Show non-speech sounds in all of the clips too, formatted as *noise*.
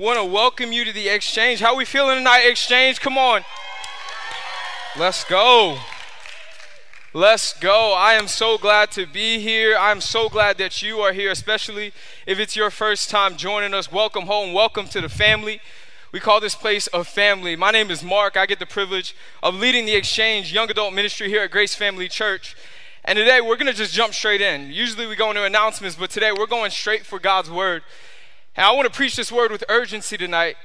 Want to welcome you to the exchange. How we feeling tonight, exchange? Come on. Let's go. Let's go. I am so glad to be here. I'm so glad that you are here, especially if it's your first time joining us. Welcome home. Welcome to the family. We call this place a family. My name is Mark. I get the privilege of leading the exchange young adult ministry here at Grace Family Church. And today we're going to just jump straight in. Usually we go into announcements, but today we're going straight for God's word. And I want to preach this word with urgency tonight.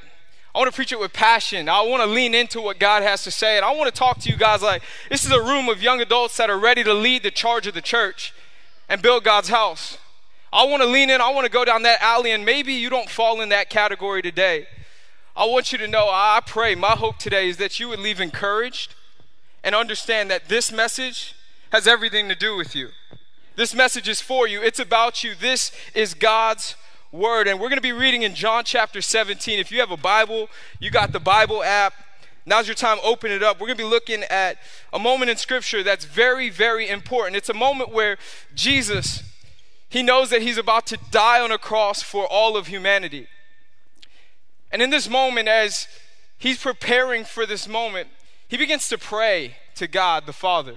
I want to preach it with passion. I want to lean into what God has to say. And I want to talk to you guys like this is a room of young adults that are ready to lead the charge of the church and build God's house. I want to lean in. I want to go down that alley. And maybe you don't fall in that category today. I want you to know, I pray, my hope today is that you would leave encouraged and understand that this message has everything to do with you. This message is for you, it's about you. This is God's word. And we're going to be reading in John chapter 17. If you have a Bible, you got the Bible app. Now's your time, open it up. We're going to be looking at a moment in Scripture that's very, very important. It's a moment where Jesus, he knows that he's about to die on a cross for all of humanity. And in this moment, as he's preparing for this moment, he begins to pray to God the Father.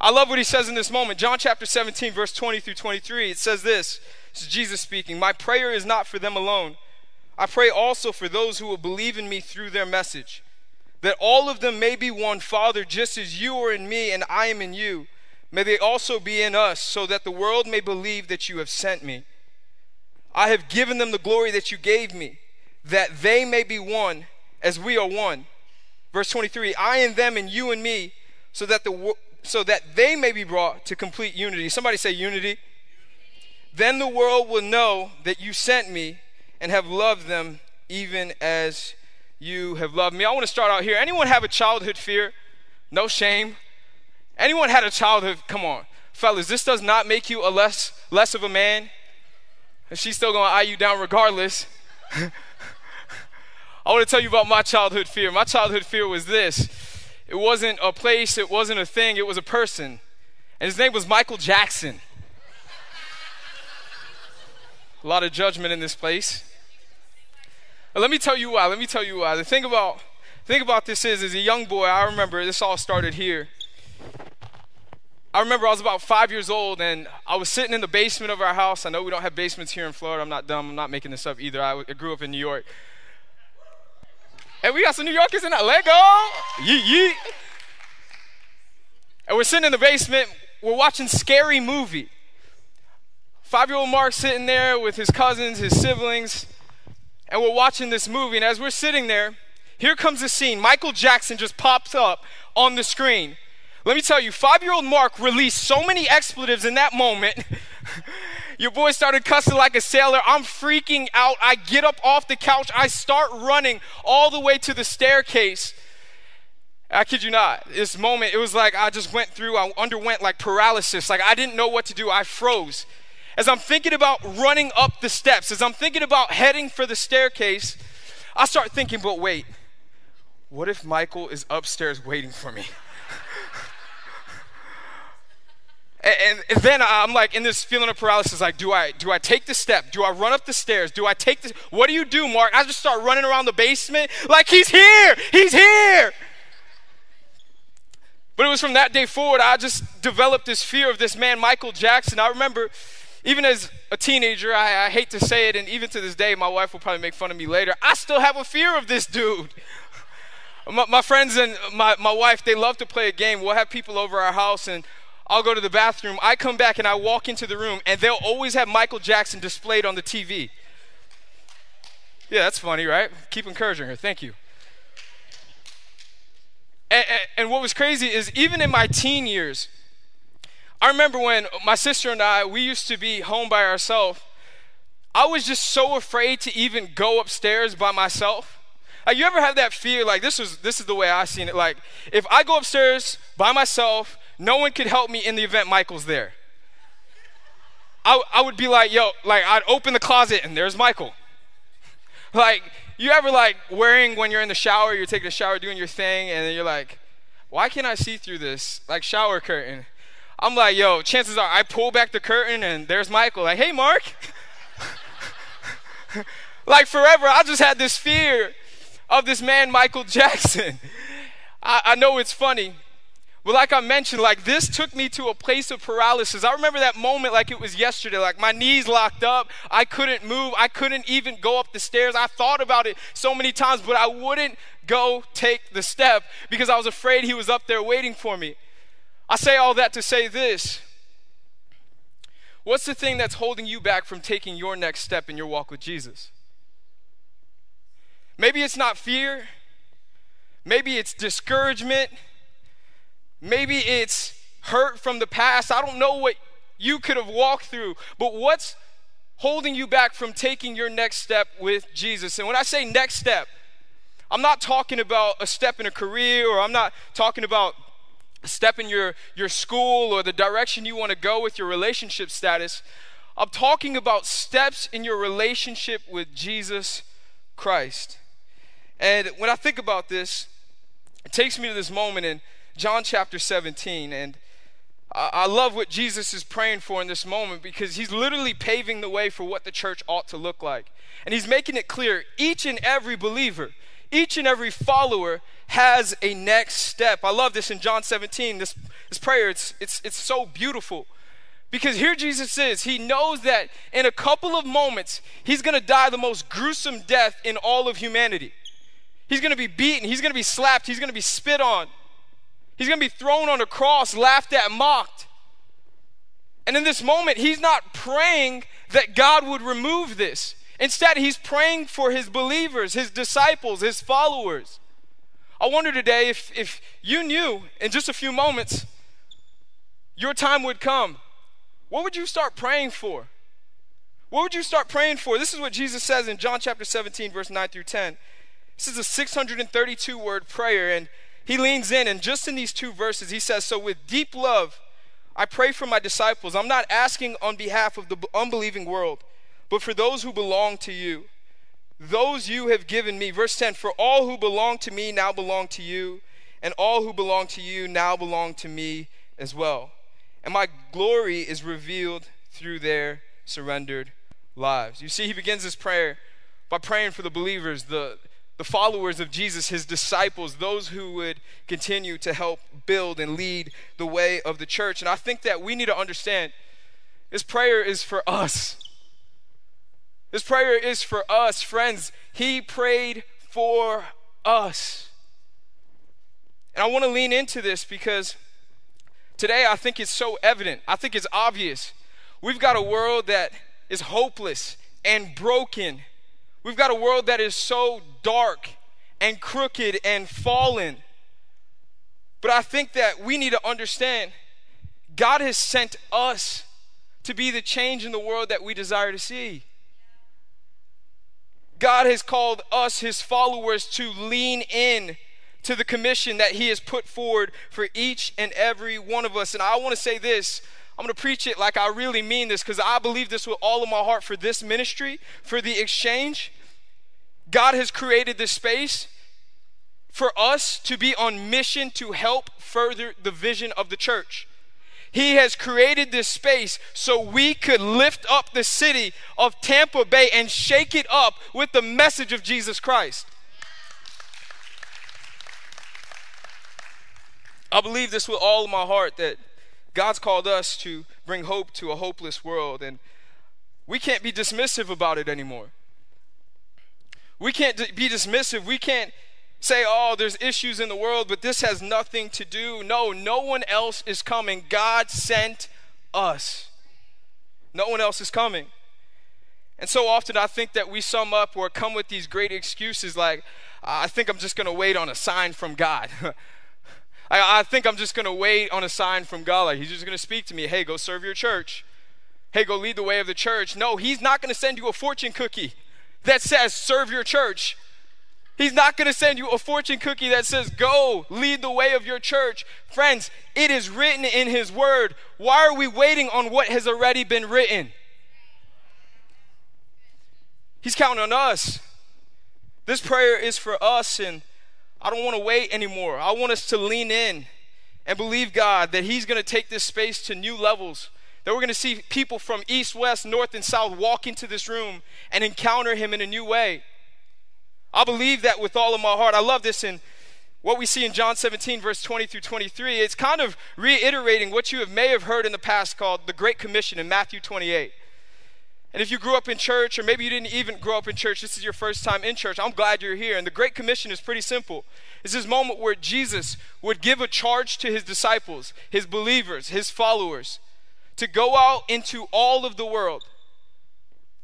I love what he says in this moment. John chapter 17, verse 20 through 23. It says this this is Jesus speaking. My prayer is not for them alone. I pray also for those who will believe in me through their message, that all of them may be one, Father, just as you are in me and I am in you. May they also be in us, so that the world may believe that you have sent me. I have given them the glory that you gave me, that they may be one as we are one. Verse 23 I and them and you and me, so that, the, so that they may be brought to complete unity. Somebody say unity. Then the world will know that you sent me and have loved them even as you have loved me. I want to start out here. Anyone have a childhood fear? No shame. Anyone had a childhood? Come on, fellas. This does not make you a less less of a man. She's still going to eye you down regardless. *laughs* I want to tell you about my childhood fear. My childhood fear was this. It wasn't a place, it wasn't a thing, it was a person. And his name was Michael Jackson. A lot of judgment in this place. But let me tell you why. Let me tell you why. The thing about thing about this is, as a young boy, I remember this all started here. I remember I was about five years old and I was sitting in the basement of our house. I know we don't have basements here in Florida. I'm not dumb. I'm not making this up either. I grew up in New York. And we got some New Yorkers in that. Let go. Yeet, yeet. And we're sitting in the basement. We're watching Scary Movie. Five year old Mark sitting there with his cousins, his siblings, and we're watching this movie. And as we're sitting there, here comes the scene. Michael Jackson just pops up on the screen. Let me tell you, five year old Mark released so many expletives in that moment. *laughs* Your boy started cussing like a sailor. I'm freaking out. I get up off the couch. I start running all the way to the staircase. I kid you not. This moment, it was like I just went through, I underwent like paralysis. Like I didn't know what to do. I froze as I'm thinking about running up the steps, as I'm thinking about heading for the staircase, I start thinking, but wait, what if Michael is upstairs waiting for me? And, and, then I'm like in this feeling of paralysis, like, do I do I take the step? Do I run up the stairs? Do I take this? What do you do, Mark? I just start running around the basement like he's here, he's here. But it was from that day forward, I just developed this fear of this man, Michael Jackson. I remember even as a teenager, I, I, hate to say it, and even to this day, my wife will probably make fun of me later. I still have a fear of this dude. *laughs* my, my, friends and my, my wife, they love to play a game. We'll have people over our house, and I'll go to the bathroom. I come back and I walk into the room, and they'll always have Michael Jackson displayed on the TV. Yeah, that's funny, right? Keep encouraging her. Thank you. and, and, and what was crazy is even in my teen years, I remember when my sister and I, we used to be home by ourselves. I was just so afraid to even go upstairs by myself. Like you ever have that fear? Like this is this is the way I seen it. Like if I go upstairs by myself, no one could help me in the event Michael's there. I I would be like, yo, like I'd open the closet and there's Michael. *laughs* like you ever like wearing when you're in the shower, you're taking a shower, doing your thing, and then you're like, why can't I see through this like shower curtain? I'm like, yo, chances are I pull back the curtain and there's Michael. Like, hey, Mark. *laughs* like forever, I just had this fear of this man, Michael Jackson. *laughs* I, I know it's funny. But like I mentioned, like this took me to a place of paralysis. I remember that moment like it was yesterday. Like my knees locked up. I couldn't move. I couldn't even go up the stairs. I thought about it so many times, but I wouldn't go take the step because I was afraid he was up there waiting for me. I say all that to say this. What's the thing that's holding you back from taking your next step in your walk with Jesus? Maybe it's not fear. Maybe it's discouragement. Maybe it's hurt from the past. I don't know what you could have walked through, but what's holding you back from taking your next step with Jesus? And when I say next step, I'm not talking about a step in a career or I'm not talking about a step in your, your school or the direction you want to go with your relationship status. I'm talking about steps in your relationship with Jesus Christ. And when I think about this, it takes me to this moment in John chapter 17. And I, love what Jesus is praying for in this moment because he's literally paving the way for what the church ought to look like. And he's making it clear each and every believer, each and every follower has a next step. I love this in John 17, this, this prayer. It's, it's, it's so beautiful. Because here Jesus is. He knows that in a couple of moments, he's going to die the most gruesome death in all of humanity. He's going to be beaten. He's going to be slapped. He's going to be spit on. He's going to be thrown on a cross, laughed at, mocked. And in this moment, he's not praying that God would remove this. Instead, he's praying for his believers, his disciples, his followers. I wonder today if, if you knew in just a few moments your time would come, what would you start praying for? What would you start praying for? This is what Jesus says in John chapter 17, verse 9 through 10. This is a 632 word prayer, and he leans in, and just in these two verses, he says, So with deep love, I pray for my disciples. I'm not asking on behalf of the unbelieving world, but for those who belong to you. Those you have given me. Verse 10 For all who belong to me now belong to you, and all who belong to you now belong to me as well. And my glory is revealed through their surrendered lives. You see, he begins his prayer by praying for the believers, the, the followers of Jesus, his disciples, those who would continue to help build and lead the way of the church. And I think that we need to understand this prayer is for us. This prayer is for us, friends. He prayed for us. And I want to lean into this because today I think it's so evident. I think it's obvious. We've got a world that is hopeless and broken We've got a world that is so dark and crooked and fallen. But I think that we need to understand God has sent us to be the change in the world that we desire to see. God has called us, his followers, to lean in to the commission that he has put forward for each and every one of us. And I want to say this I'm going to preach it like I really mean this because I believe this with all of my heart for this ministry, for the exchange. God has created this space for us to be on mission to help further the vision of the church. He has created this space so we could lift up the city of Tampa Bay and shake it up with the message of Jesus Christ. I believe this with all of my heart that God's called us to bring hope to a hopeless world, and we can't be dismissive about it anymore. We can't be dismissive. We can't say, oh, there's issues in the world, but this has nothing to do. No, no one else is coming. God sent us. No one else is coming. And so often I think that we sum up or come with these great excuses like, I think I'm just going to wait on a sign from God. *laughs* I, I, think I'm just going to wait on a sign from God. Like, He's just going to speak to me. Hey, go serve your church. Hey, go lead the way of the church. No, He's not going to send you a fortune cookie that says serve your church. He's not going to send you a fortune cookie that says go lead the way of your church. Friends, it is written in His Word. Why are we waiting on what has already been written? He's counting on us. This prayer is for us, and I don't want to wait anymore. I want us to lean in and believe God that He's going to take this space to new levels That we're going to see people from east, west, north, and south walk into this room and encounter him in a new way. I believe that with all of my heart. I love this in what we see in John 17, verse 20 through 23. It's kind of reiterating what you have, may have heard in the past called the Great Commission in Matthew 28. And if you grew up in church, or maybe you didn't even grow up in church, this is your first time in church, I'm glad you're here. And the Great Commission is pretty simple. It's this moment where Jesus would give a charge to his disciples, his believers, his followers, to go out into all of the world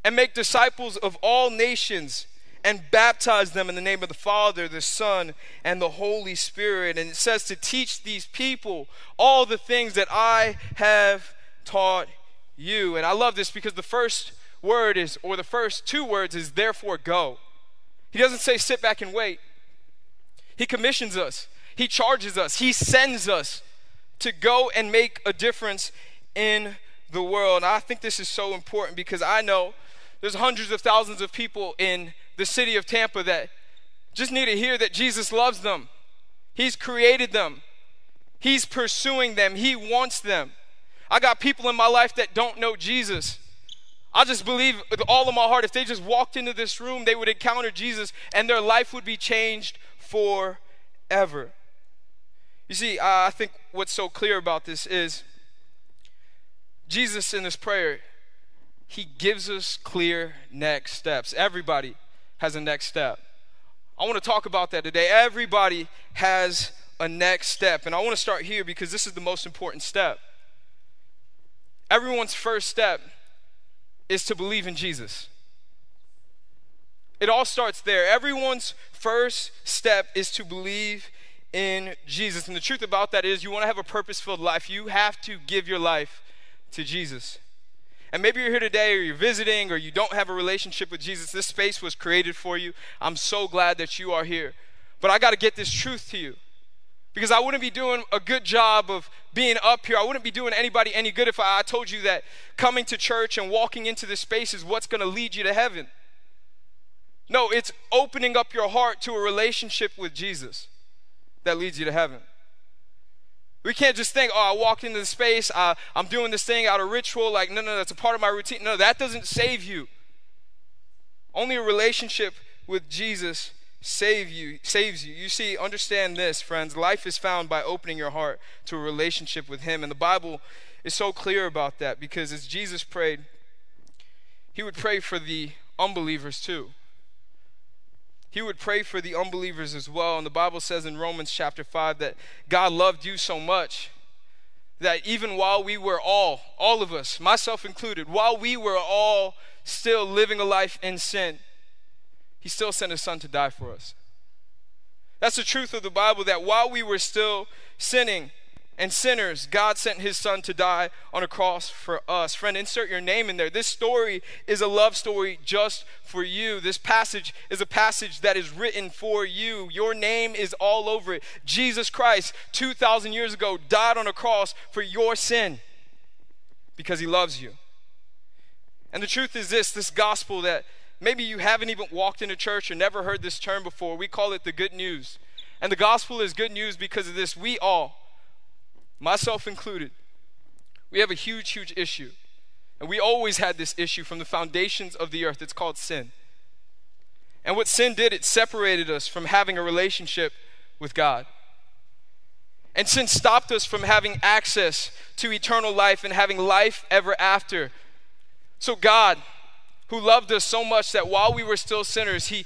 and make disciples of all nations and baptize them in the name of the Father, the Son, and the Holy Spirit. And it says to teach these people all the things that I have taught you. And I love this because the first word is, or the first two words is, therefore go. He doesn't say sit back and wait. He commissions us, He charges us, He sends us to go and make a difference in the world. And I think this is so important because I know there's hundreds of thousands of people in the city of Tampa that just need to hear that Jesus loves them. He's created them. He's pursuing them. He wants them. I got people in my life that don't know Jesus. I just believe with all of my heart, if they just walked into this room, they would encounter Jesus and their life would be changed forever. You see, I think what's so clear about this is Jesus in this prayer, he gives us clear next steps. Everybody has a next step. I want to talk about that today. Everybody has a next step. And I want to start here because this is the most important step. Everyone's first step is to believe in Jesus. It all starts there. Everyone's first step is to believe in Jesus. And the truth about that is, you want to have a purpose filled life, you have to give your life to Jesus. And maybe you're here today or you're visiting or you don't have a relationship with Jesus. This space was created for you. I'm so glad that you are here. But I got to get this truth to you because I wouldn't be doing a good job of being up here. I wouldn't be doing anybody any good if I, I told you that coming to church and walking into this space is what's going to lead you to heaven. No, it's opening up your heart to a relationship with Jesus that leads you to heaven. We can't just think, oh, I walked into the space, uh, I'm doing this thing out of ritual. Like, no, no, that's a part of my routine. No, that doesn't save you. Only a relationship with Jesus save you, saves you. You see, understand this, friends. Life is found by opening your heart to a relationship with Him. And the Bible is so clear about that because as Jesus prayed, He would pray for the unbelievers too. He would pray for the unbelievers as well. And the Bible says in Romans chapter 5 that God loved you so much that even while we were all, all of us, myself included, while we were all still living a life in sin, he still sent his son to die for us. That's the truth of the Bible that while we were still sinning and sinners, God sent his son to die on a cross for us. Friend, insert your name in there. This story is a love story just for you. This passage is a passage that is written for you. Your name is all over it. Jesus Christ, 2,000 years ago, died on a cross for your sin because he loves you. And the truth is this this gospel that Maybe you haven't even walked into church or never heard this term before. We call it the good news. And the gospel is good news because of this. We all, myself included, we have a huge, huge issue. And we always had this issue from the foundations of the earth. It's called sin. And what sin did, it separated us from having a relationship with God. And sin stopped us from having access to eternal life and having life ever after. So, God, who loved us so much that while we were still sinners, he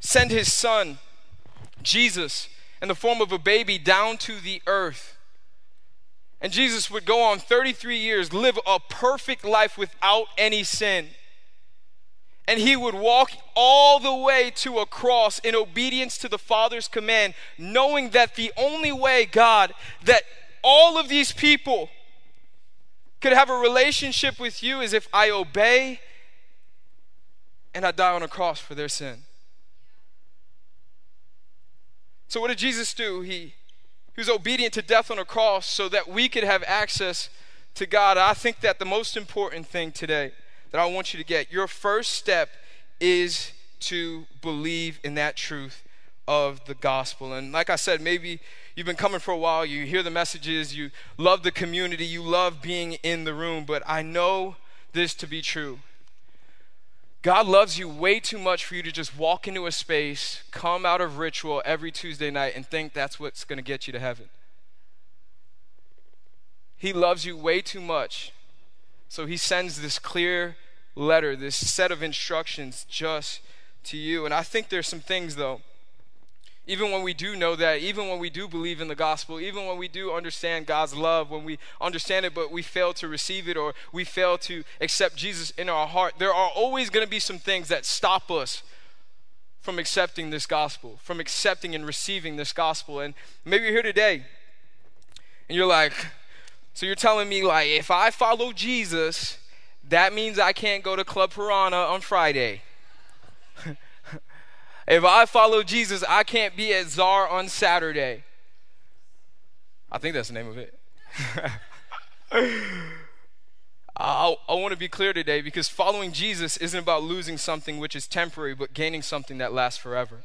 sent his son, Jesus, in the form of a baby down to the earth. And Jesus would go on 33 years, live a perfect life without any sin. And he would walk all the way to a cross in obedience to the Father's command, knowing that the only way, God, that all of these people could have a relationship with you is if I obey and I die on a cross for their sin. So, what did Jesus do? He, he was obedient to death on a cross so that we could have access to God. I think that the most important thing today that I want you to get your first step is to believe in that truth of the gospel. And like I said, maybe you've been coming for a while, you hear the messages, you love the community, you love being in the room, but I know this to be true. God loves you way too much for you to just walk into a space, come out of ritual every Tuesday night, and think that's what's going to get you to heaven. He loves you way too much. So he sends this clear letter, this set of instructions just to you. And I think there's some things, though, even when we do know that, even when we do believe in the gospel, even when we do understand God's love, when we understand it but we fail to receive it or we fail to accept Jesus in our heart, there are always going to be some things that stop us from accepting this gospel, from accepting and receiving this gospel. And maybe you're here today and you're like, so you're telling me, like, if I follow Jesus, that means I can't go to Club Piranha on Friday. *laughs* If I follow Jesus, I can't be at Czar on Saturday. I think that's the name of it. *laughs* I, I want to be clear today because following Jesus isn't about losing something which is temporary, but gaining something that lasts forever.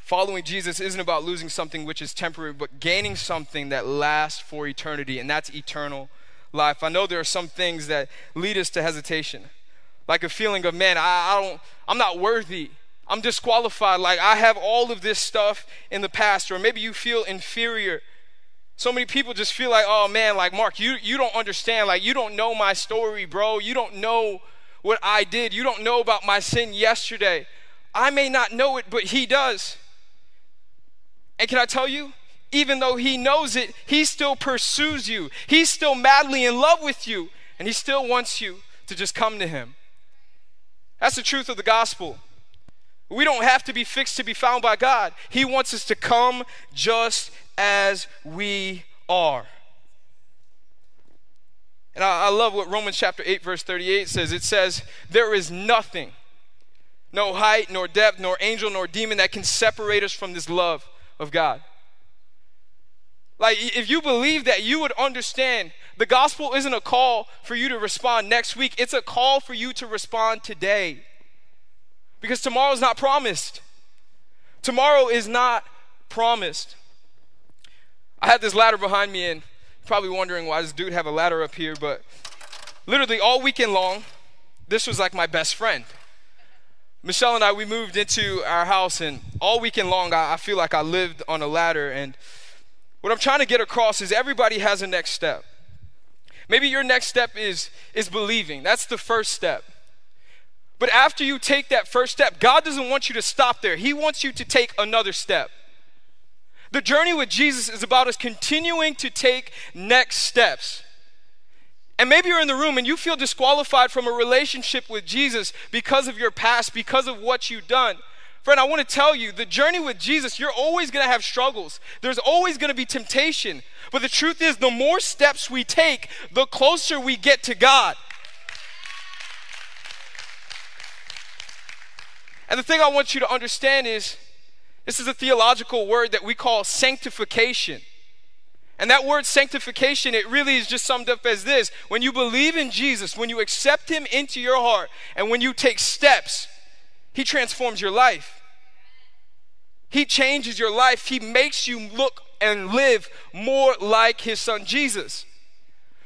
Following Jesus isn't about losing something which is temporary, but gaining something that lasts for eternity, and that's eternal life. I know there are some things that lead us to hesitation, like a feeling of, man, I, I don't, I'm not worthy. I'm disqualified. Like I have all of this stuff in the past, or maybe you feel inferior. So many people just feel like, oh man, like Mark, you, you don't understand. Like you don't know my story, bro. You don't know what I did. You don't know about my sin yesterday. I may not know it, but he does. And can I tell you? Even though he knows it, he still pursues you. He's still madly in love with you, and he still wants you to just come to him. That's the truth of the gospel. We don't have to be fixed to be found by God. He wants us to come just as we are. And I, I, love what Romans chapter 8, verse 38 says. It says, There is nothing, no height, nor depth, nor angel, nor demon that can separate us from this love of God. Like, if you believe that, you would understand the gospel isn't a call for you to respond next week, it's a call for you to respond today. Because tomorrow is not promised. Tomorrow is not promised. I had this ladder behind me, and probably wondering why this dude have a ladder up here, but literally all weekend long, this was like my best friend. Michelle and I, we moved into our house, and all weekend long, I, I feel like I lived on a ladder, and what I'm trying to get across is everybody has a next step. Maybe your next step is, is believing. That's the first step. But after you take that first step, God doesn't want you to stop there. He wants you to take another step. The journey with Jesus is about us continuing to take next steps. And maybe you're in the room and you feel disqualified from a relationship with Jesus because of your past, because of what you've done. Friend, I want to tell you the journey with Jesus, you're always going to have struggles. There's always going to be temptation. But the truth is, the more steps we take, the closer we get to God. And the thing I want you to understand is this is a theological word that we call sanctification. And that word sanctification, it really is just summed up as this when you believe in Jesus, when you accept Him into your heart, and when you take steps he transforms your life. He changes your life. He makes you look and live more like His Son Jesus.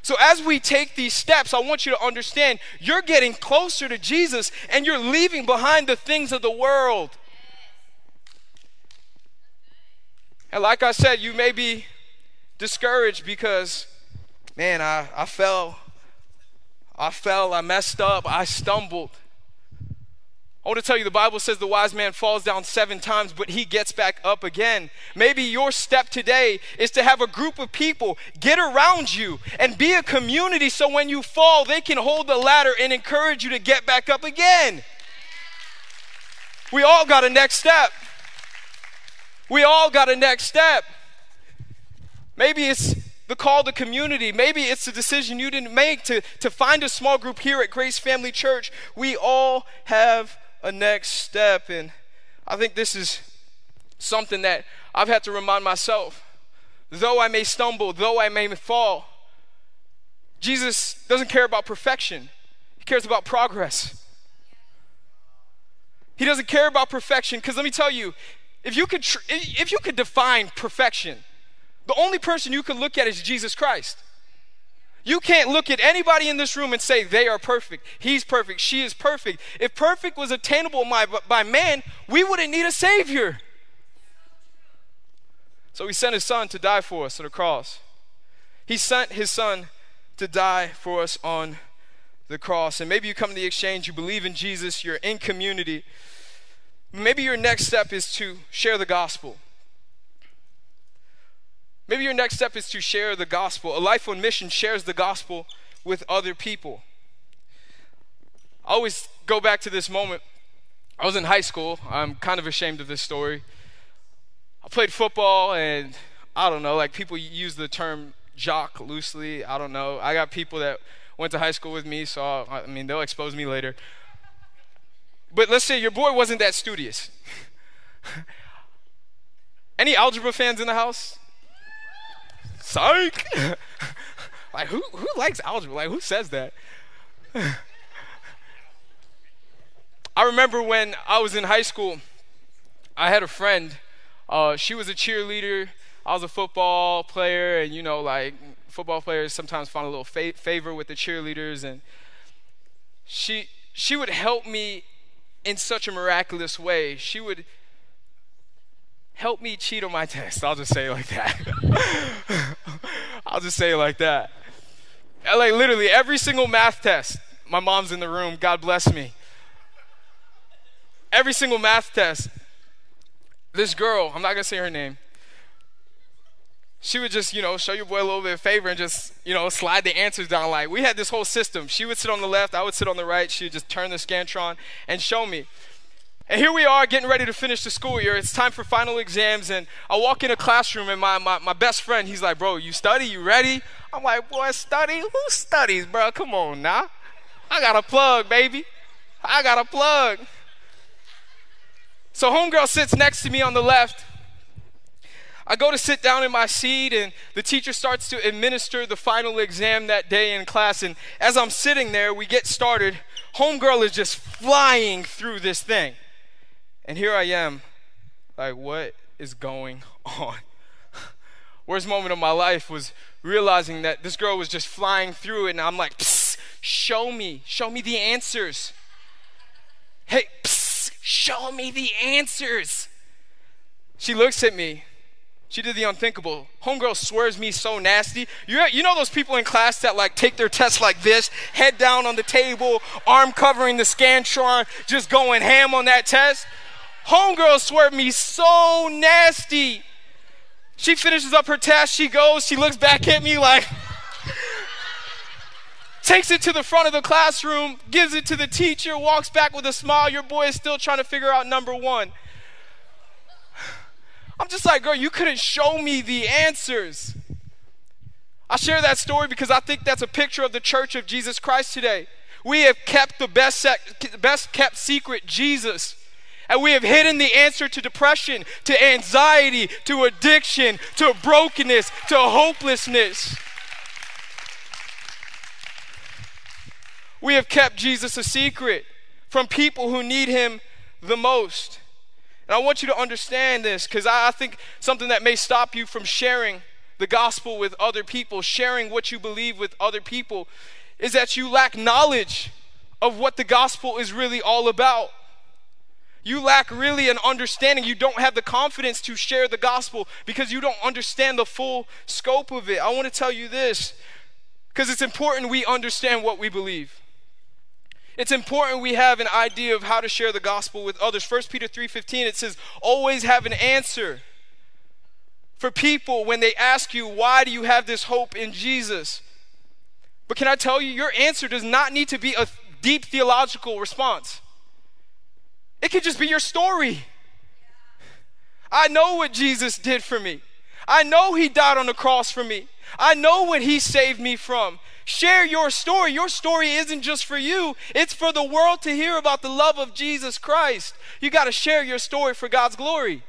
So, as we take these steps, I want you to understand you're getting closer to Jesus and you're leaving behind the things of the world. And, like I said, you may be discouraged because, man, I, I fell. I fell. I messed up. I stumbled. I want to tell you the Bible says the wise man falls down seven times, but he gets back up again. Maybe your step today is to have a group of people get around you and be a community so when you fall, they can hold the ladder and encourage you to get back up again. We all got a next step. We all got a next step. Maybe it's the call to community. Maybe it's the decision you didn't make to, to find a small group here at Grace Family Church. We all have a next step. And I think this is something that I've had to remind myself. Though I may stumble, though I may fall, Jesus doesn't care about perfection, He cares about progress. He doesn't care about perfection because let me tell you, if you could tr- if you could define perfection, the only person you could look at is Jesus Christ. You can't look at anybody in this room and say they are perfect. He's perfect. She is perfect. If perfect was attainable by, by man, we wouldn't need a Savior. So he sent his son to die for us on the cross. He sent his son to die for us on the cross. And maybe you come to the exchange, you believe in Jesus, you're in community. Maybe your next step is to share the gospel. Maybe your next step is to share the gospel. A life on mission shares the gospel with other people. I always go back to this moment. I was in high school. I'm kind of ashamed of this story. I played football, and I don't know, like people use the term jock loosely. I don't know. I got people that went to high school with me, so I mean, they'll expose me later. But let's say your boy wasn't that studious. *laughs* Any algebra fans in the house? Psych! *laughs* like, who, who likes algebra? Like, who says that? I remember when I was in high school, I had a friend. Uh, she was a cheerleader. I was a football player, and you know, like football players sometimes find a little fa- favor with the cheerleaders, and she she would help me in such a miraculous way. She would help me cheat on my test. I'll just say it like that. *laughs* I'll just say it like that. Uh, like literally every single math test, my mom's in the room, God bless me. Every single math test, this girl, I'm not gonna say her name, she would just, you know, show your boy a little bit of favor and just, you know, slide the answers down. Like we had this whole system. She would sit on the left, I would sit on the right. She would just turn the scantron and show me. And here we are getting ready to finish the school year. It's time for final exams. And I walk in a classroom, and my, my, my best friend, he's like, Bro, you study? You ready? I'm like, Boy, study? Who studies, bro? Come on now. I got a plug, baby. I got a plug. So, Homegirl sits next to me on the left. I go to sit down in my seat, and the teacher starts to administer the final exam that day in class. And as I'm sitting there, we get started. Homegirl is just flying through this thing. And here I am, like, what is going *laughs* on? Worst moment of my life was realizing that this girl was just flying through it, and I'm like, show me, show me the answers. Hey, psst, show me the answers. She looks at me. She did the unthinkable. Homegirl swears me so nasty. You, you know those people in class that like take their test like this, head down on the table, arm covering the scantron, just going ham on that test? Homegirl swerved me so nasty. She finishes up her task, she goes, she looks back at me like, takes it to the front of the classroom, gives it to the teacher, walks back with a smile. Your boy is still trying to figure out number one. I'm just like, girl, you couldn't show me the answers. I share that story because I think that's a picture of the church of Jesus Christ today. We have kept the best, best kept secret, Jesus. And we have hidden the answer to depression, to anxiety, to addiction, to brokenness, to hopelessness. We have kept Jesus a secret from people who need him the most. And I want you to understand this because I think something that may stop you from sharing the gospel with other people, sharing what you believe with other people, is that you lack knowledge of what the gospel is really all about. You lack really an understanding. You don't have the confidence to share the gospel because you don't understand the full scope of it. I want to tell you this because it's important we understand what we believe. It's important we have an idea of how to share the gospel with others. 1 Peter 3:15 it says, "Always have an answer for people when they ask you, why do you have this hope in Jesus?" But can I tell you, your answer does not need to be a deep theological response. It could just be your story. I know what Jesus did for me. I know he died on the cross for me. I know what he saved me from. Share your story. Your story isn't just for you, it's for the world to hear about the love of Jesus Christ. You got to share your story for God's glory.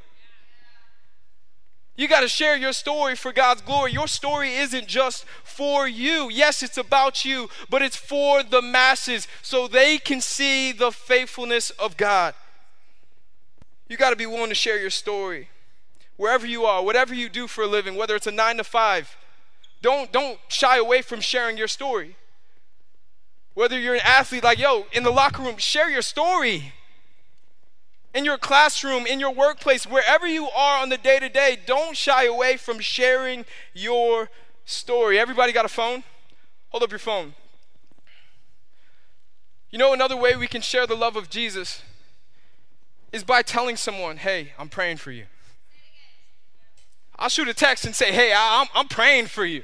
You got to share your story for God's glory. Your story isn't just for you. Yes, it's about you, but it's for the masses so they can see the faithfulness of God. You got to be willing to share your story. Wherever you are, whatever you do for a living, whether it's a 9 to 5, don't don't shy away from sharing your story. Whether you're an athlete like, yo, in the locker room, share your story. In your classroom, in your workplace, wherever you are on the day to day, don't shy away from sharing your story. Everybody got a phone? Hold up your phone. You know, another way we can share the love of Jesus is by telling someone, hey, I'm praying for you. I'll shoot a text and say, hey, I'm, I'm praying for you.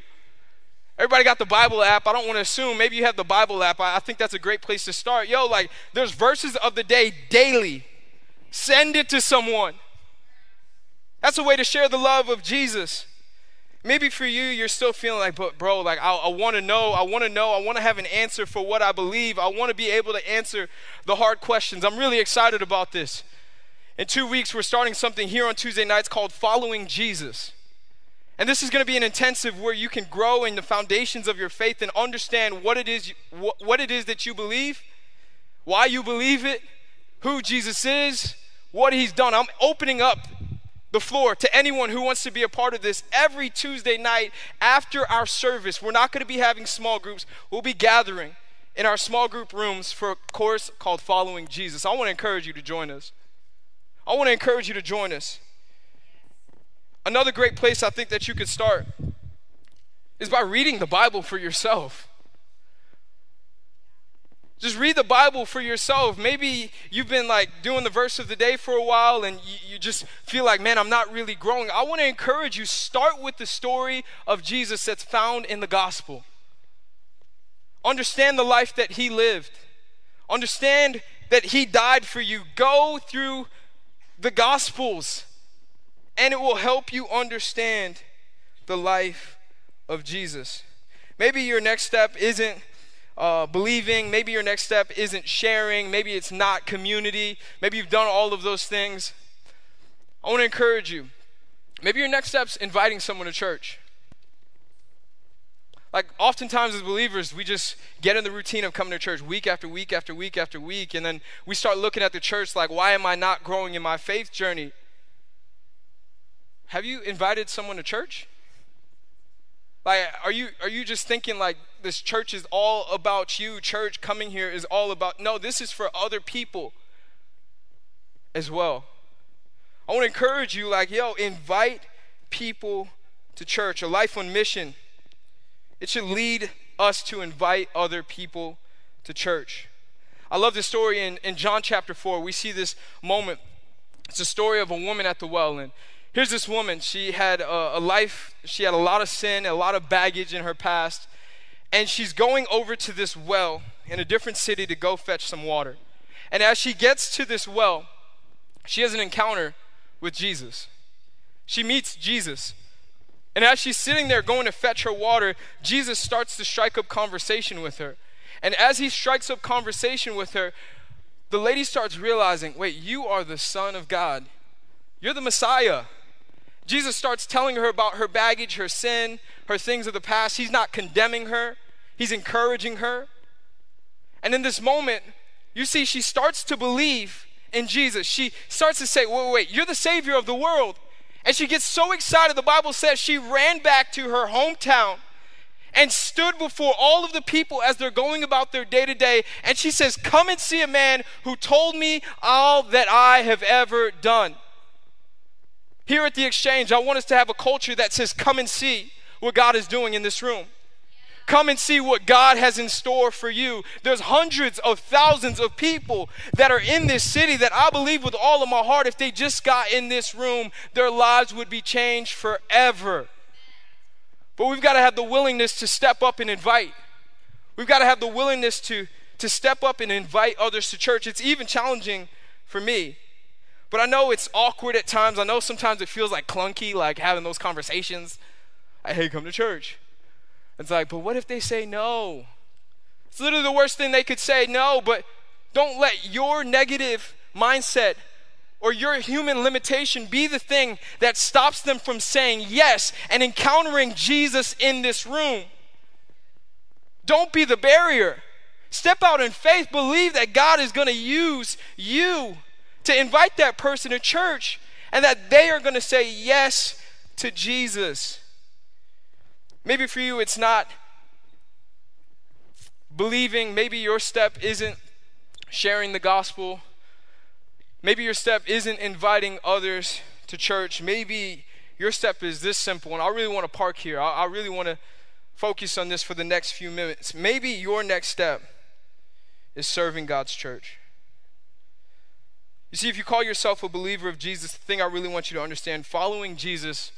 Everybody got the Bible app. I don't want to assume. Maybe you have the Bible app. I, I think that's a great place to start. Yo, like, there's verses of the day daily. Send it to someone. That's a way to share the love of Jesus. Maybe for you, you're still feeling like, but bro, like I, I want to know, I want to know, I want to have an answer for what I believe. I want to be able to answer the hard questions. I'm really excited about this. In two weeks, we're starting something here on Tuesday nights called Following Jesus. And this is going to be an intensive where you can grow in the foundations of your faith and understand what it is, what, what it is that you believe, why you believe it, who Jesus is, what he's done. I'm opening up the floor to anyone who wants to be a part of this every Tuesday night after our service. We're not going to be having small groups, we'll be gathering in our small group rooms for a course called Following Jesus. I want to encourage you to join us. I want to encourage you to join us. Another great place I think that you could start is by reading the Bible for yourself. Just read the Bible for yourself. Maybe you've been like doing the verse of the day for a while and you, you, just feel like, man, I'm not really growing. I want to encourage you start with the story of Jesus that's found in the gospel. Understand the life that he lived, understand that he died for you. Go through the gospels, and it will help you understand the life of Jesus. Maybe your next step isn't uh, believing. Maybe your next step isn't sharing. Maybe it's not community. Maybe you've done all of those things. I want to encourage you. Maybe your next step's inviting someone to church. Like, oftentimes as believers, we just get in the routine of coming to church week after week after week after week, and then we start looking at the church like, why am I not growing in my faith journey? Have you invited someone to church? Like, are you are you just thinking like this church is all about you? Church coming here is all about no. This is for other people as well. I want to encourage you, like, yo, invite people to church. A life on mission. It should lead us to invite other people to church. I love this story in, in John chapter 4. We see this moment. It's a story of a woman at the well, and Here's this woman. She had a, a, life, she had a lot of sin, a lot of baggage in her past. And she's going over to this well in a different city to go fetch some water. And as she gets to this well, she has an encounter with Jesus. She meets Jesus. And as she's sitting there going to fetch her water, Jesus starts to strike up conversation with her. And as he strikes up conversation with her, the lady starts realizing wait, you are the Son of God. You're the Messiah. Jesus starts telling her about her baggage, her sin, her things of the past. He's not condemning her, he's encouraging her. And in this moment, you see, she starts to believe in Jesus. She starts to say, wait, wait, you're the Savior of the world. And she gets so excited, the Bible says she ran back to her hometown and stood before all of the people as they're going about their day to day. And she says, Come and see a man who told me all that I have ever done. Here at the exchange, I want us to have a culture that says, Come and see what God is doing in this room. Come and see what God has in store for you. There's hundreds of thousands of people that are in this city that I believe with all of my heart, if they just got in this room, their lives would be changed forever. But we've got to have the willingness to step up and invite. We've got to have the willingness to, to step up and invite others to church. It's even challenging for me but I know it's awkward at times. I know sometimes it feels like clunky, like having those conversations. I hate come to church. It's like, but what if they say no? It's literally the worst thing they could say, no, but don't let your negative mindset or your human limitation be the thing that stops them from saying yes and encountering Jesus in this room. Don't be the barrier. Step out in faith, believe that God is going to use you to invite that person to church and that they are going to say yes to Jesus. Maybe for you, it's not believing. Maybe your step isn't sharing the gospel. Maybe your step isn't inviting others to church. Maybe your step is this simple, and I really want to park here. I, I really want to focus on this for the next few minutes. Maybe your next step is serving God's church. You see, if you call yourself a believer of Jesus, the thing I really want you to understand following Jesus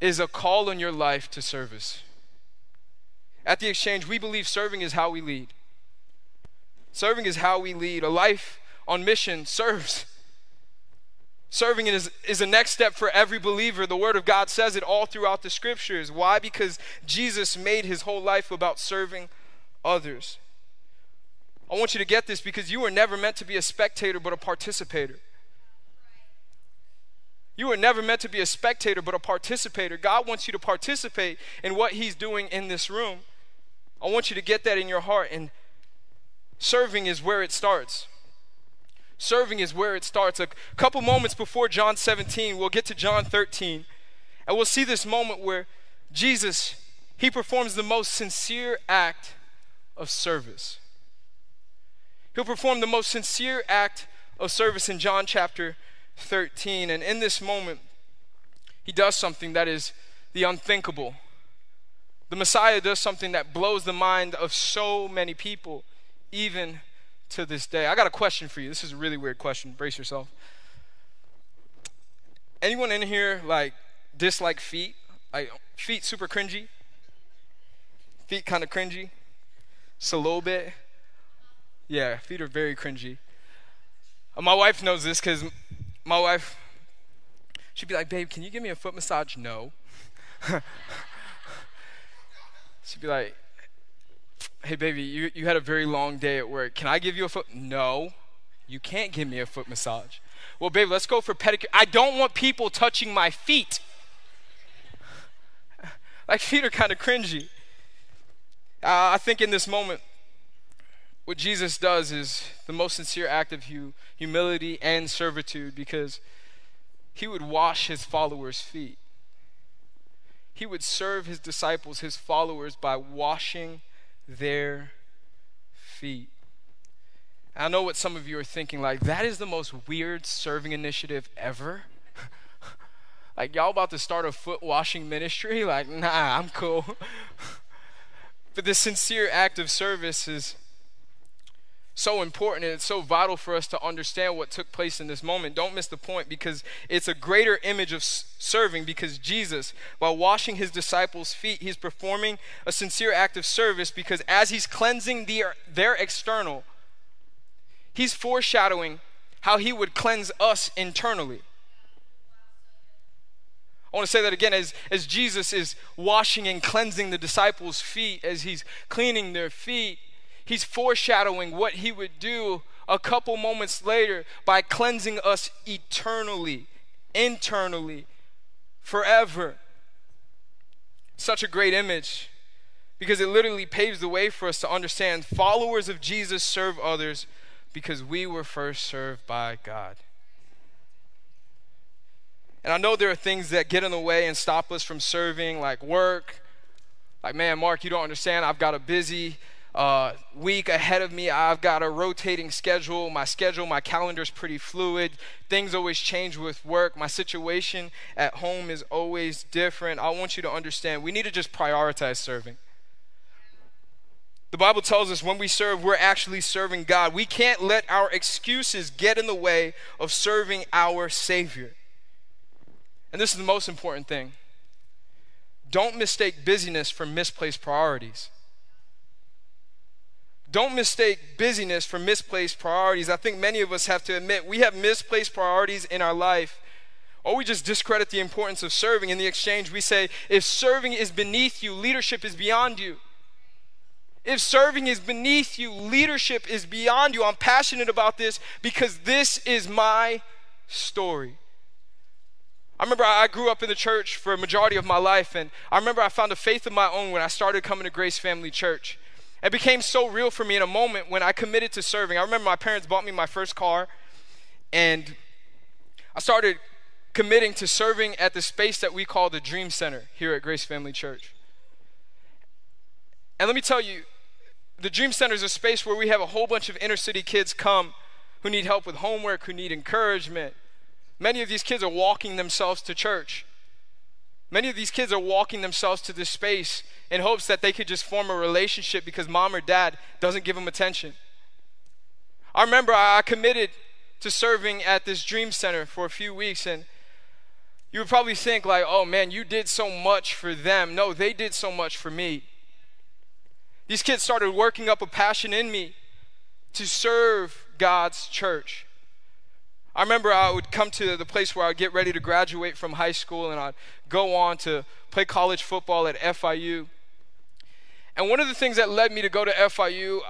is a call on your life to service. At the exchange, we believe serving is how we lead. Serving is how we lead. A life on mission serves. Serving is, is a next step for every believer. The Word of God says it all throughout the scriptures. Why? Because Jesus made his whole life about serving others. I want you to get this because you were never meant to be a spectator but a participator. You were never meant to be a spectator but a participator. God wants you to participate in what He's doing in this room. I want you to get that in your heart, and serving is where it starts. Serving is where it starts. A couple moments before John 17, we'll get to John 13, and we'll see this moment where Jesus, he performs the most sincere act of service. He'll perform the most sincere act of service in John chapter 13. And in this moment, he does something that is the unthinkable. The Messiah does something that blows the mind of so many people, even to this day. I got a question for you. This is a really weird question. Brace yourself. Anyone in here like dislike feet? Like feet super cringy? Feet kind of cringy? Just a little bit? Yeah, feet are very cringy. Uh, my wife knows this because my wife, she'd be like, babe, can you give me a foot massage? No. *laughs* she'd be like, hey baby, you, you had a very long day at work. Can I give you a foot? No, you can't give me a foot massage. Well, babe, let's go for pedicure. I don't want people touching my feet. *laughs* like feet are kind of cringy. Uh, I think in this moment, what Jesus does is the most sincere act of humility and servitude because he would wash his followers' feet. He would serve his disciples, his followers, by washing their feet. I know what some of you are thinking like, that is the most weird serving initiative ever. *laughs* like, y'all about to start a foot washing ministry? Like, nah, I'm cool. *laughs* but this sincere act of service is so important and it's so vital for us to understand what took place in this moment. Don't miss the point because it's a greater image of serving because Jesus, while washing his disciples' feet, he's performing a sincere act of service because as he's cleansing their, their external, he's foreshadowing how he would cleanse us internally. I want to say that again as, as Jesus is washing and cleansing the disciples' feet, as he's cleaning their feet, he's foreshadowing what he would do a couple moments later by cleansing us eternally, internally, forever. Such a great image because it literally paves the way for us to understand followers of Jesus serve others because we were first served by God. And I know there are things that get in the way and stop us from serving, like work. Like, man, Mark, you don't understand. I've got a busy uh, week ahead of me. I've got a rotating schedule. My schedule, my calendar is pretty fluid. Things always change with work. My situation at home is always different. I want you to understand we need to just prioritize serving. The Bible tells us when we serve, we're actually serving God. We can't let our excuses get in the way of serving our Savior. And this is the most important thing don't mistake busyness for misplaced priorities. Don't mistake busyness for misplaced priorities. I think many of us have to admit we have misplaced priorities in our life, or we just discredit the importance of serving. In the exchange, we say, if serving is beneath you, leadership is beyond you. If serving is beneath you, leadership is beyond you. I'm passionate about this because this is my story. I remember I grew up in the church for a majority of my life, and I remember I found a faith of my own when I started coming to Grace Family Church. It became so real for me in a moment when I committed to serving. I remember my parents bought me my first car, And I started committing to serving at the space that we call the Dream Center here at Grace Family Church. And let me tell you, the Dream Center is a space where we have a whole bunch of inner city kids come who need help with homework, who need encouragement. Many of these kids are walking themselves to church. Many of these kids are walking themselves to this space in hopes that they could just form a relationship because mom or dad doesn't give them attention. I remember I committed to serving at this dream center for a few weeks and you would probably think like, "Oh man, you did so much for them." No, they did so much for me. These kids started working up a passion in me to serve God's church. I remember I would come to the place where I'd get ready to graduate from high school and I'd go on to play college football at FIU. And one of the things that led me to go to FIU uh,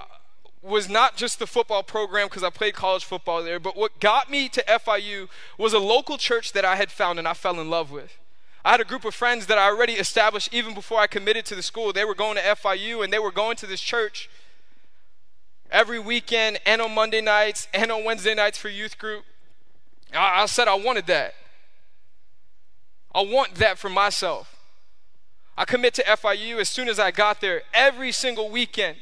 was not just the football program because I played college football there, but what got me to FIU was a local church that I had found and I fell in love with. I had a group of friends that I already established even before I committed to the school. They were going to FIU and they were going to this church every weekend and on Monday nights and on Wednesday nights for youth group. I, I said I wanted that. I want that for myself. I commit to FIU as soon as I got there every single weekend.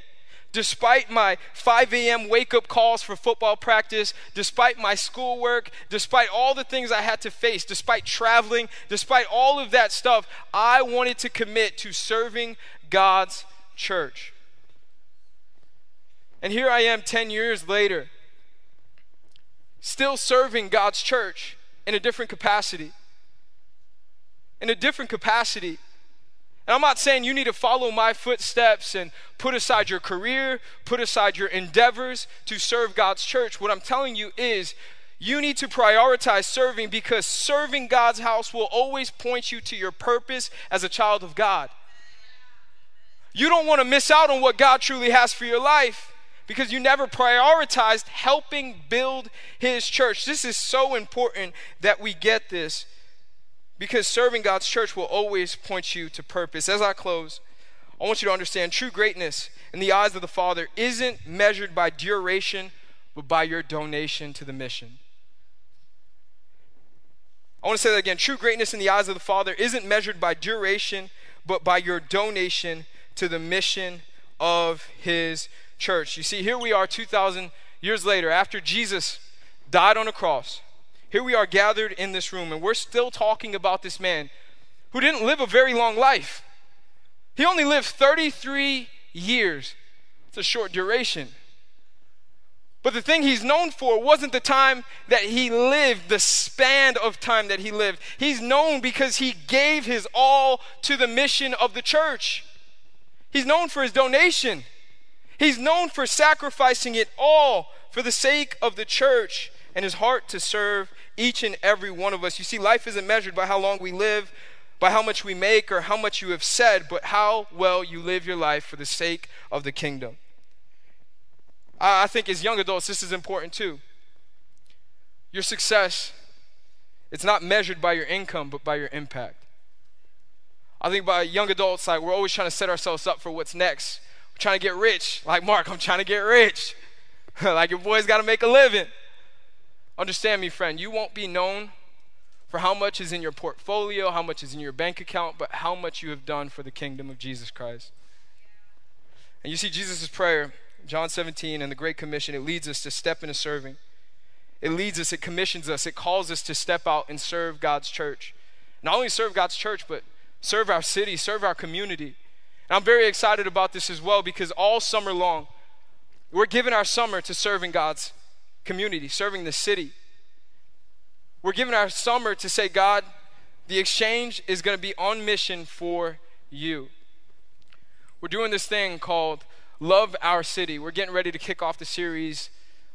Despite my 5 a.m. wake up calls for football practice, despite my schoolwork, despite all the things I had to face, despite traveling, despite all of that stuff, I wanted to commit to serving God's church. And here I am 10 years later, still serving God's church in a different capacity. In a different capacity. And I'm not saying you need to follow my footsteps and put aside your career, put aside your endeavors to serve God's church. What I'm telling you is you need to prioritize serving because serving God's house will always point you to your purpose as a child of God. You don't want to miss out on what God truly has for your life because you never prioritized helping build his church. This is so important that we get this because serving God's church will always point you to purpose. As I close, I want you to understand true greatness in the eyes of the Father isn't measured by duration, but by your donation to the mission. I want to say that again. True greatness in the eyes of the Father isn't measured by duration, but by your donation to the mission of His church. You see, here we are 2,000 years later, after Jesus died on a cross. Here we are gathered in this room, and we're still talking about this man who didn't live a very long life. He only lived 33 years. It's a short duration. But the thing he's known for wasn't the time that he lived, the span of time that he lived. He's known because he gave his all to the mission of the church. He's known for his donation. He's known for sacrificing it all for the sake of the church and his heart to serve each and every one of us. You see, life isn't measured by how long we live, by how much we make, or how much you have said, but how well you live your life for the sake of the kingdom. I think as young adults, this is important too. Your success, it's not measured by your income, but by your impact. I think by young adults, like we're always trying to set ourselves up for what's next trying to get rich. Like Mark, I'm trying to get rich. *laughs* like your boy's got to make a living. Understand me, friend, you won't be known for how much is in your portfolio, how much is in your bank account, but how much you have done for the kingdom of Jesus Christ. And you see Jesus' prayer, John 17, and the Great Commission, it leads us to step into serving. It leads us, it commissions us, it calls us to step out and serve God's church. Not only serve God's church, but serve our city, serve our community. And I'm very excited about this as well because all summer long, we're giving our summer to serving God's community, serving the city. We're giving our summer to say, God, the exchange is going to be on mission for you. We're doing this thing called Love Our City. We're getting ready to kick off the series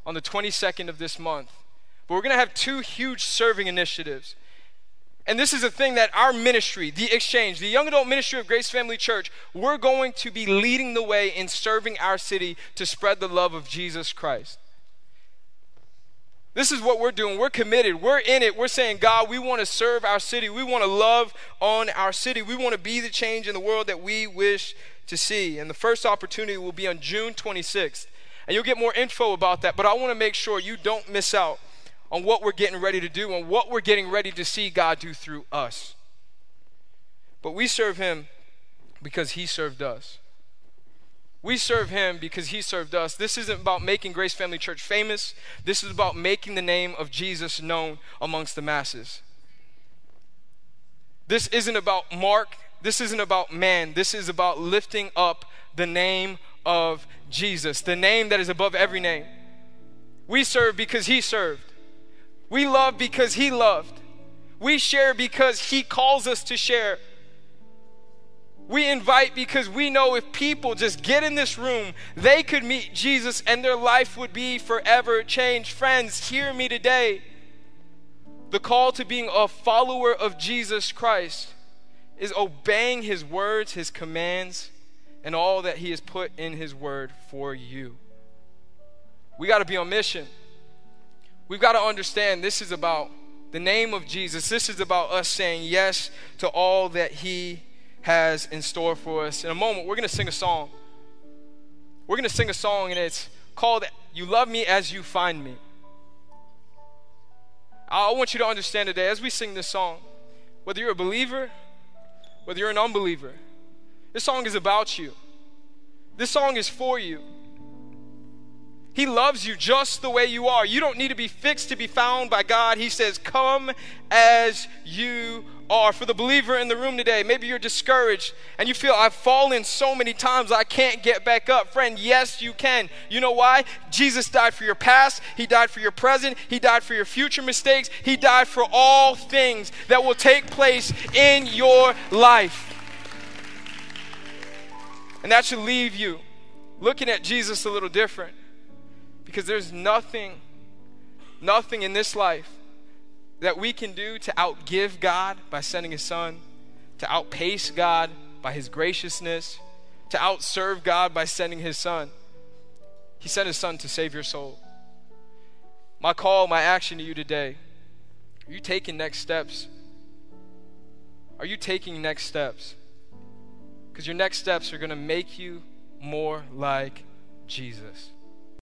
on the 22nd of this month. But we're going to have two huge serving initiatives. And this is a thing that our ministry, the exchange, the young adult ministry of Grace Family Church, we're going to be leading the way in serving our city to spread the love of Jesus Christ. This is what we're doing. We're committed. We're in it. We're saying, God, we want to serve our city. We want to love on our city. We want to be the change in the world that we wish to see. And the first opportunity will be on June 26th. And you'll get more info about that. But I want to make sure you don't miss out on what we're getting ready to do and what we're getting ready to see God do through us. But we serve Him because He served us. We serve Him because He served us. This isn't about making Grace Family Church famous, this is about making the name of Jesus known amongst the masses. This isn't about Mark. This isn't about man. This is about lifting up the name of Jesus, the name that is above every name. We serve because He served. We love because He loved. We share because He calls us to share. We invite because we know if people just get in this room, they could meet Jesus and their life would be forever changed. Friends, hear me today. The call to being a follower of Jesus Christ is obeying His words, His commands, and all that He has put in His word for you. We got to be on mission. We've got to understand this is about the name of Jesus. This is about us saying yes to all that He has in store for us. In a moment, we're going to sing a song. We're going to sing a song, and it's called You Love Me As You Find Me. I want you to understand today, as we sing this song, whether you're a believer, whether you're an unbeliever, this song is about you. This song is for you. He loves you just the way you are. You don't need to be fixed to be found by God. He says, Come as you are. For the believer in the room today, maybe you're discouraged and you feel, I've fallen so many times, I can't get back up. Friend, yes, you can. You know why? Jesus died for your past, He died for your present, He died for your future mistakes, He died for all things that will take place in your life. And that should leave you looking at Jesus a little different. Because there's nothing, nothing in this life that we can do to outgive God by sending His Son, to outpace God by His graciousness, to outserve God by sending His Son. He sent His Son to save your soul. My call, my action to you today are you taking next steps? Are you taking next steps? Because your next steps are going to make you more like Jesus.